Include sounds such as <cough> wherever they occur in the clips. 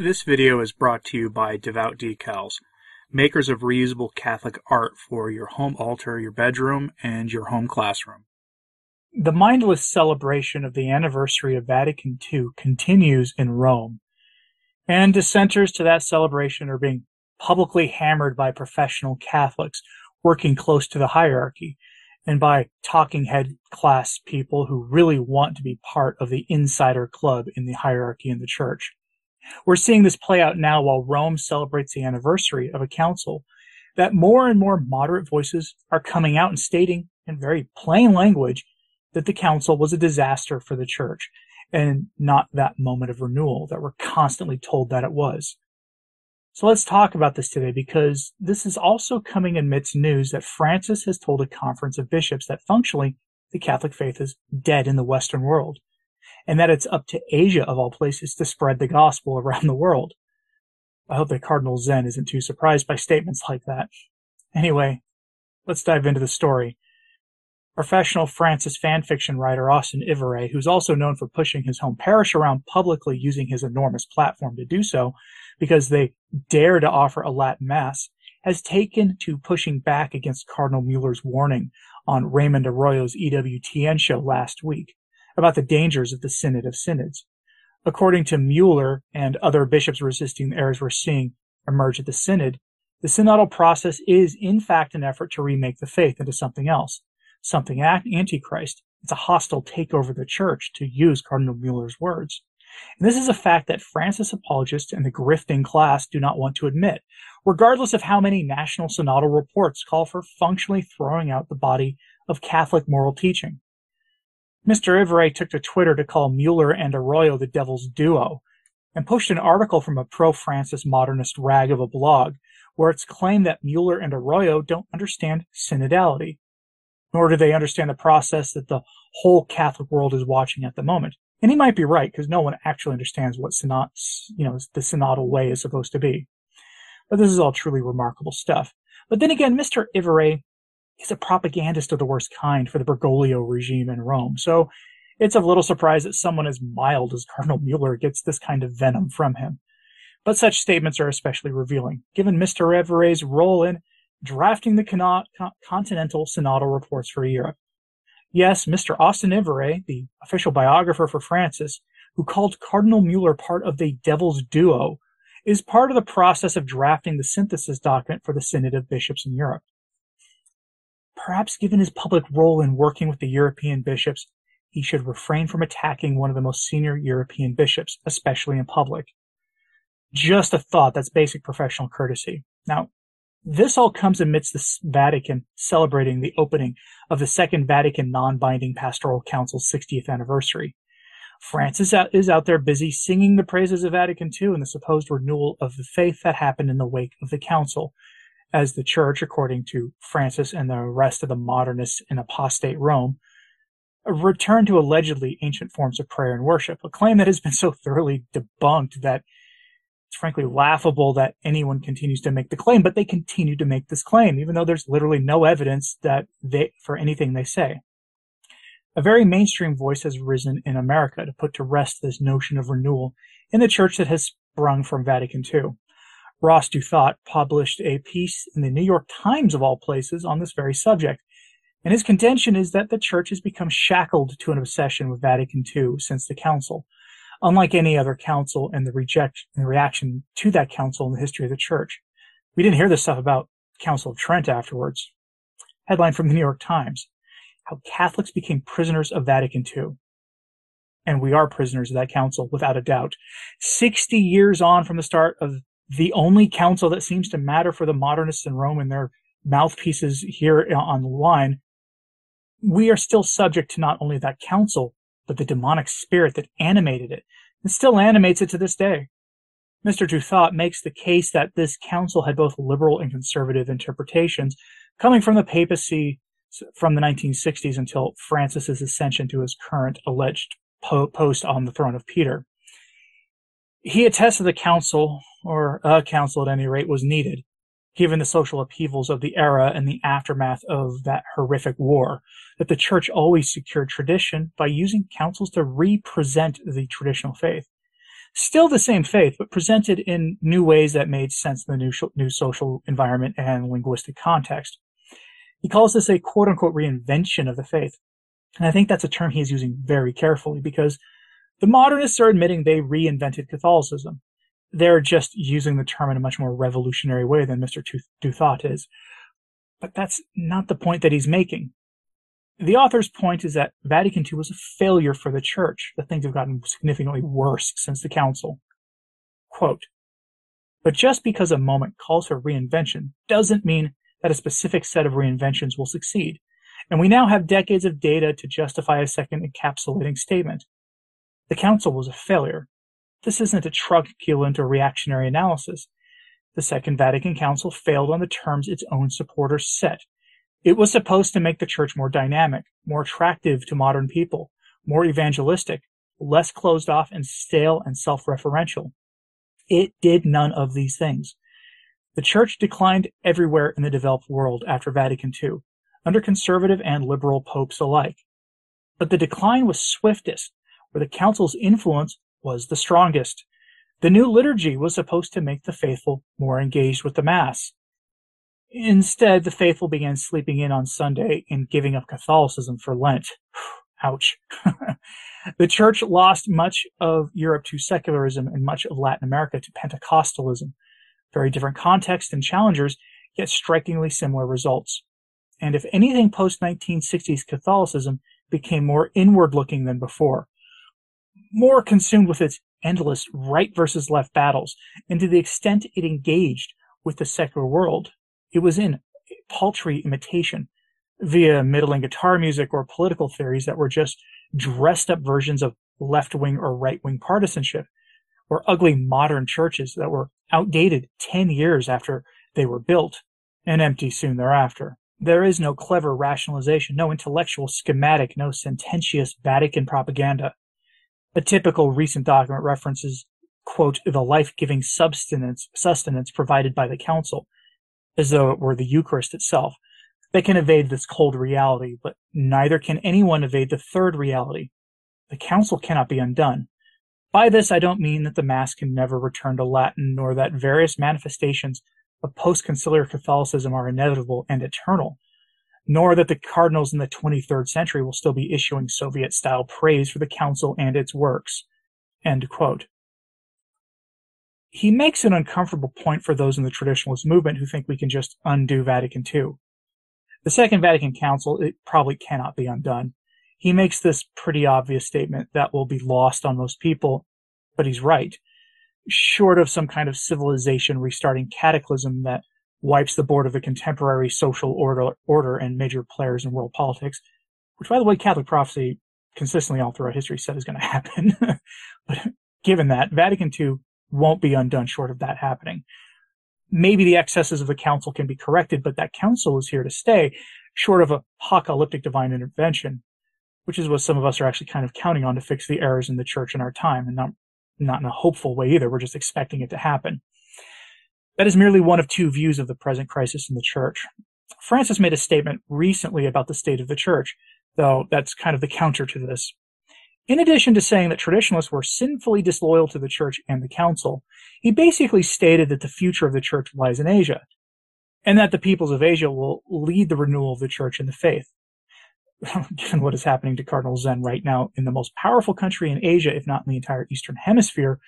This video is brought to you by Devout Decals, makers of reusable Catholic art for your home altar, your bedroom, and your home classroom. The mindless celebration of the anniversary of Vatican II continues in Rome, and dissenters to that celebration are being publicly hammered by professional Catholics working close to the hierarchy and by talking head class people who really want to be part of the insider club in the hierarchy in the church. We're seeing this play out now while Rome celebrates the anniversary of a council that more and more moderate voices are coming out and stating in very plain language that the council was a disaster for the church and not that moment of renewal that we're constantly told that it was. So let's talk about this today because this is also coming amidst news that Francis has told a conference of bishops that functionally the Catholic faith is dead in the Western world and that it's up to Asia of all places to spread the gospel around the world. I hope that Cardinal Zen isn't too surprised by statements like that. Anyway, let's dive into the story. Professional Francis fanfiction writer Austin Ivereigh, who's also known for pushing his home parish around publicly using his enormous platform to do so because they dare to offer a Latin Mass, has taken to pushing back against Cardinal Mueller's warning on Raymond Arroyo's EWTN show last week about the dangers of the Synod of Synods. According to Mueller and other bishops resisting the errors we're seeing emerge at the Synod, the synodal process is in fact an effort to remake the faith into something else, something antichrist. It's a hostile takeover of the church, to use Cardinal Mueller's words. And this is a fact that Francis apologists and the grifting class do not want to admit, regardless of how many national synodal reports call for functionally throwing out the body of Catholic moral teaching. Mr. Ivereigh took to Twitter to call Mueller and Arroyo the devil's duo, and pushed an article from a pro-Francis modernist rag of a blog, where it's claimed that Mueller and Arroyo don't understand synodality, nor do they understand the process that the whole Catholic world is watching at the moment. And he might be right, because no one actually understands what you know, the synodal way is supposed to be. But this is all truly remarkable stuff. But then again, Mr. Ivereigh he's a propagandist of the worst kind for the Bergoglio regime in Rome. So it's of little surprise that someone as mild as Cardinal Mueller gets this kind of venom from him. But such statements are especially revealing, given Mr. Ivereigh's role in drafting the con- continental synodal reports for Europe. Yes, Mr. Austin Ivereigh, the official biographer for Francis, who called Cardinal Mueller part of the devil's duo, is part of the process of drafting the synthesis document for the Synod of Bishops in Europe. Perhaps given his public role in working with the European bishops, he should refrain from attacking one of the most senior European bishops, especially in public. Just a thought, that's basic professional courtesy. Now, this all comes amidst the Vatican celebrating the opening of the Second Vatican Non-Binding Pastoral Council's 60th anniversary. Francis is out there busy singing the praises of Vatican II and the supposed renewal of the faith that happened in the wake of the council, as the church, according to Francis and the rest of the modernists in apostate Rome, returned to allegedly ancient forms of prayer and worship, a claim that has been so thoroughly debunked that it's frankly laughable that anyone continues to make the claim, but they continue to make this claim, even though there's literally no evidence that they, for anything they say. A very mainstream voice has risen in America to put to rest this notion of renewal in the church that has sprung from Vatican II. Ross Douthat published a piece in the New York Times, of all places, on this very subject. And his contention is that the church has become shackled to an obsession with Vatican II since the council, unlike any other council and the reject and reaction to that council in the history of the church. We didn't hear this stuff about Council of Trent afterwards. Headline from the New York Times. How Catholics became prisoners of Vatican II. And we are prisoners of that council, without a doubt. 60 years on from the start of the only council that seems to matter for the modernists in Rome and their mouthpieces here on the line, we are still subject to not only that council, but the demonic spirit that animated it and still animates it to this day. Mr. Douthat makes the case that this council had both liberal and conservative interpretations coming from the papacy from the 1960s until Francis's ascension to his current alleged po- post on the throne of Peter. He attested the council, or a council at any rate, was needed, given the social upheavals of the era and the aftermath of that horrific war, that the church always secured tradition by using councils to represent the traditional faith. Still the same faith, but presented in new ways that made sense in the new, new social environment and linguistic context. He calls this a quote unquote reinvention of the faith. And I think that's a term he's using very carefully because the modernists are admitting they reinvented Catholicism. They're just using the term in a much more revolutionary way than Mr. Douthat is. But that's not the point that he's making. The author's point is that Vatican II was a failure for the church, that things have gotten significantly worse since the council. Quote, but just because a moment calls for reinvention doesn't mean that a specific set of reinventions will succeed. And we now have decades of data to justify a second encapsulating statement. The council was a failure. This isn't a truculent or reactionary analysis. The Second Vatican Council failed on the terms its own supporters set. It was supposed to make the church more dynamic, more attractive to modern people, more evangelistic, less closed off and stale and self-referential. It did none of these things. The church declined everywhere in the developed world after Vatican II, under conservative and liberal popes alike. But the decline was swiftest where the council's influence was the strongest. The new liturgy was supposed to make the faithful more engaged with the Mass. Instead, the faithful began sleeping in on Sunday and giving up Catholicism for Lent. <sighs> Ouch. <laughs> the church lost much of Europe to secularism and much of Latin America to Pentecostalism. Very different context and challengers, yet strikingly similar results. And if anything, post 1960s Catholicism became more inward looking than before more consumed with its endless right versus left battles, and to the extent it engaged with the secular world, it was in paltry imitation via middling guitar music or political theories that were just dressed up versions of left wing or right wing partisanship, or ugly modern churches that were outdated 10 years after they were built and empty soon thereafter. There is no clever rationalization, no intellectual schematic, no sententious Vatican propaganda. A typical recent document references, quote, the life-giving sustenance, sustenance provided by the council, as though it were the Eucharist itself. They can evade this cold reality, but neither can anyone evade the third reality. The council cannot be undone. By this, I don't mean that the Mass can never return to Latin, nor that various manifestations of post-conciliar Catholicism are inevitable and eternal nor that the cardinals in the 23rd century will still be issuing Soviet style praise for the council and its works. He makes an uncomfortable point for those in the traditionalist movement who think we can just undo Vatican II. The Second Vatican Council, it probably cannot be undone. He makes this pretty obvious statement that will be lost on most people, but he's right. Short of some kind of civilization restarting cataclysm that wipes the board of the contemporary social order, order and major players in world politics, which, by the way, Catholic prophecy consistently all throughout history said is going <laughs> to happen. but given that, Vatican II won't be undone short of that happening. Maybe the excesses of the council can be corrected, but that council is here to stay, short of apocalyptic divine intervention, which is what some of us are actually kind of counting on to fix the errors in the church in our time, and not not in a hopeful way either. We're just expecting it to happen. That is merely one of two views of the present crisis in the church. Francis made a statement recently about the state of the church, though that's kind of the counter to this. In addition to saying that traditionalists were sinfully disloyal to the church and the council, he basically stated that the future of the church lies in Asia, and that the peoples of Asia will lead the renewal of the church and the faith. <laughs> Given what is happening to Cardinal Zen right now in the most powerful country in Asia, if not in the entire Eastern Hemisphere,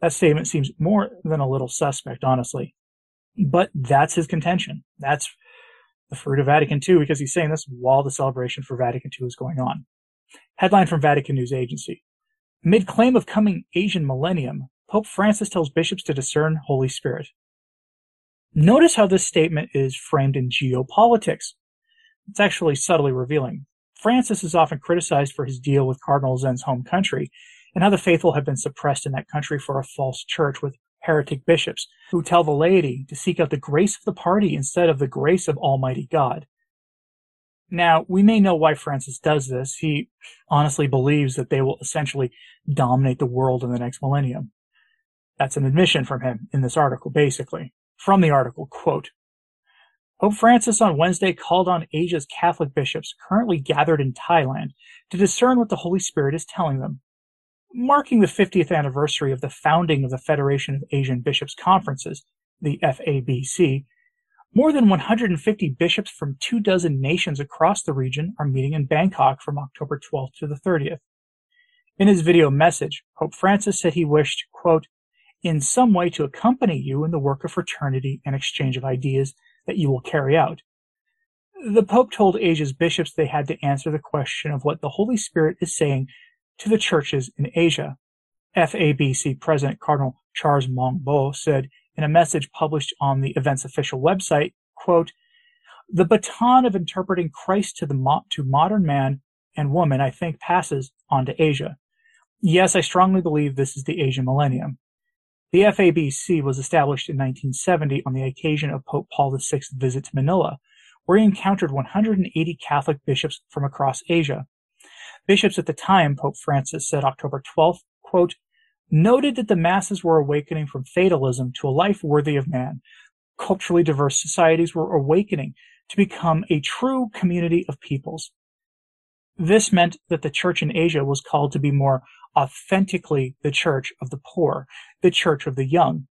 that statement seems more than a little suspect, honestly. But that's his contention. That's the fruit of Vatican II because he's saying this while the celebration for Vatican II is going on. Headline from Vatican News Agency. Mid claim of coming Asian millennium, Pope Francis tells bishops to discern Holy Spirit. Notice how this statement is framed in geopolitics. It's actually subtly revealing. Francis is often criticized for his deal with Cardinal Zen's home country, and how the faithful have been suppressed in that country for a false church with heretic bishops who tell the laity to seek out the grace of the party instead of the grace of Almighty God. Now, we may know why Francis does this. He honestly believes that they will essentially dominate the world in the next millennium. That's an admission from him in this article, basically. From the article, quote, Pope Francis on Wednesday called on Asia's Catholic bishops currently gathered in Thailand to discern what the Holy Spirit is telling them. Marking the 50th anniversary of the founding of the Federation of Asian Bishops' Conferences, the FABC, more than 150 bishops from two dozen nations across the region are meeting in Bangkok from October 12th to the 30th. In his video message, Pope Francis said he wished, quote, in some way to accompany you in the work of fraternity and exchange of ideas that you will carry out. The Pope told Asia's bishops they had to answer the question of what the Holy Spirit is saying to the churches in Asia. FABC President Cardinal Charles Maung Bo said in a message published on the event's official website, quote, the baton of interpreting Christ to the mo- to modern man and woman, I think, passes on to Asia. Yes, I strongly believe this is the Asian millennium. The FABC was established in 1970 on the occasion of Pope Paul VI's visit to Manila, where he encountered 180 Catholic bishops from across Asia. Bishops at the time, Pope Francis said October 12th, quote, noted that the masses were awakening from fatalism to a life worthy of man. Culturally diverse societies were awakening to become a true community of peoples. This meant that the church in Asia was called to be more authentically the church of the poor, the church of the young,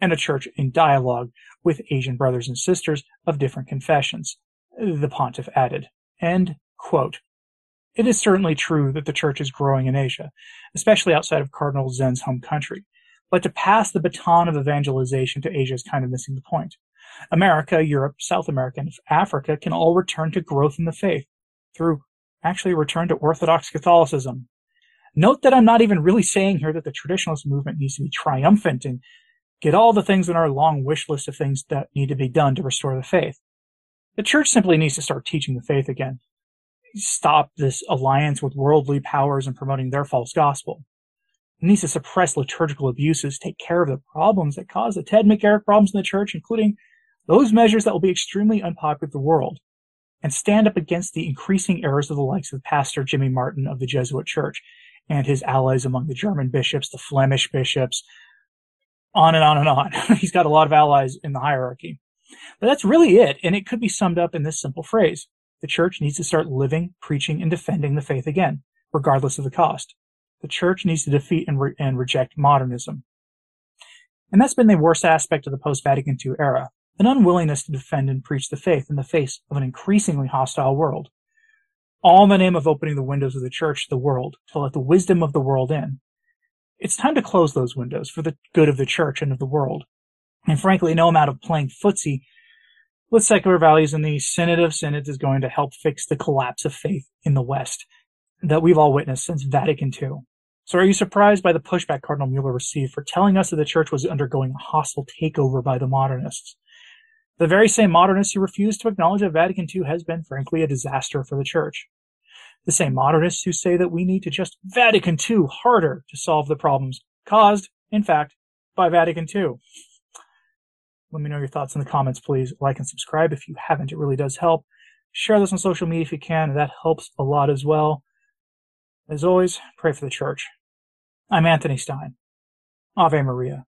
and a church in dialogue with Asian brothers and sisters of different confessions, the pontiff added. End quote. It is certainly true that the church is growing in Asia, especially outside of Cardinal Zen's home country. But to pass the baton of evangelization to Asia is kind of missing the point. America, Europe, South America, and Africa can all return to growth in the faith through actually return to Orthodox Catholicism. Note that I'm not even really saying here that the traditionalist movement needs to be triumphant and get all the things on our long wish list of things that need to be done to restore the faith. The church simply needs to start teaching the faith again. Stop this alliance with worldly powers and promoting their false gospel. It needs to suppress liturgical abuses, take care of the problems that cause the Ted McCarrick problems in the church, including those measures that will be extremely unpopular with the world, and stand up against the increasing errors of the likes of Pastor Jimmy Martin of the Jesuit Church and his allies among the German bishops, the Flemish bishops, on and on and on. <laughs> He's got a lot of allies in the hierarchy. But that's really it, and it could be summed up in this simple phrase. The church needs to start living, preaching, and defending the faith again, regardless of the cost. The church needs to defeat and, re- and reject modernism. And that's been the worst aspect of the post-Vatican II era, an unwillingness to defend and preach the faith in the face of an increasingly hostile world. All in the name of opening the windows of the church to the world, to let the wisdom of the world in. It's time to close those windows for the good of the church and of the world. And frankly, no amount of playing footsie with secular values in the Synod of Synods is going to help fix the collapse of faith in the West that we've all witnessed since Vatican II. So are you surprised by the pushback Cardinal Mueller received for telling us that the church was undergoing a hostile takeover by the modernists? The very same modernists who refused to acknowledge that Vatican II has been, frankly, a disaster for the church. The same modernists who say that we need to just Vatican II harder to solve the problems caused, in fact, by Vatican II. Let me know your thoughts in the comments, please. Like and subscribe if you haven't. It really does help. Share this on social media if you can. That helps a lot as well. As always, pray for the church. I'm Anthony Stine. Ave Maria.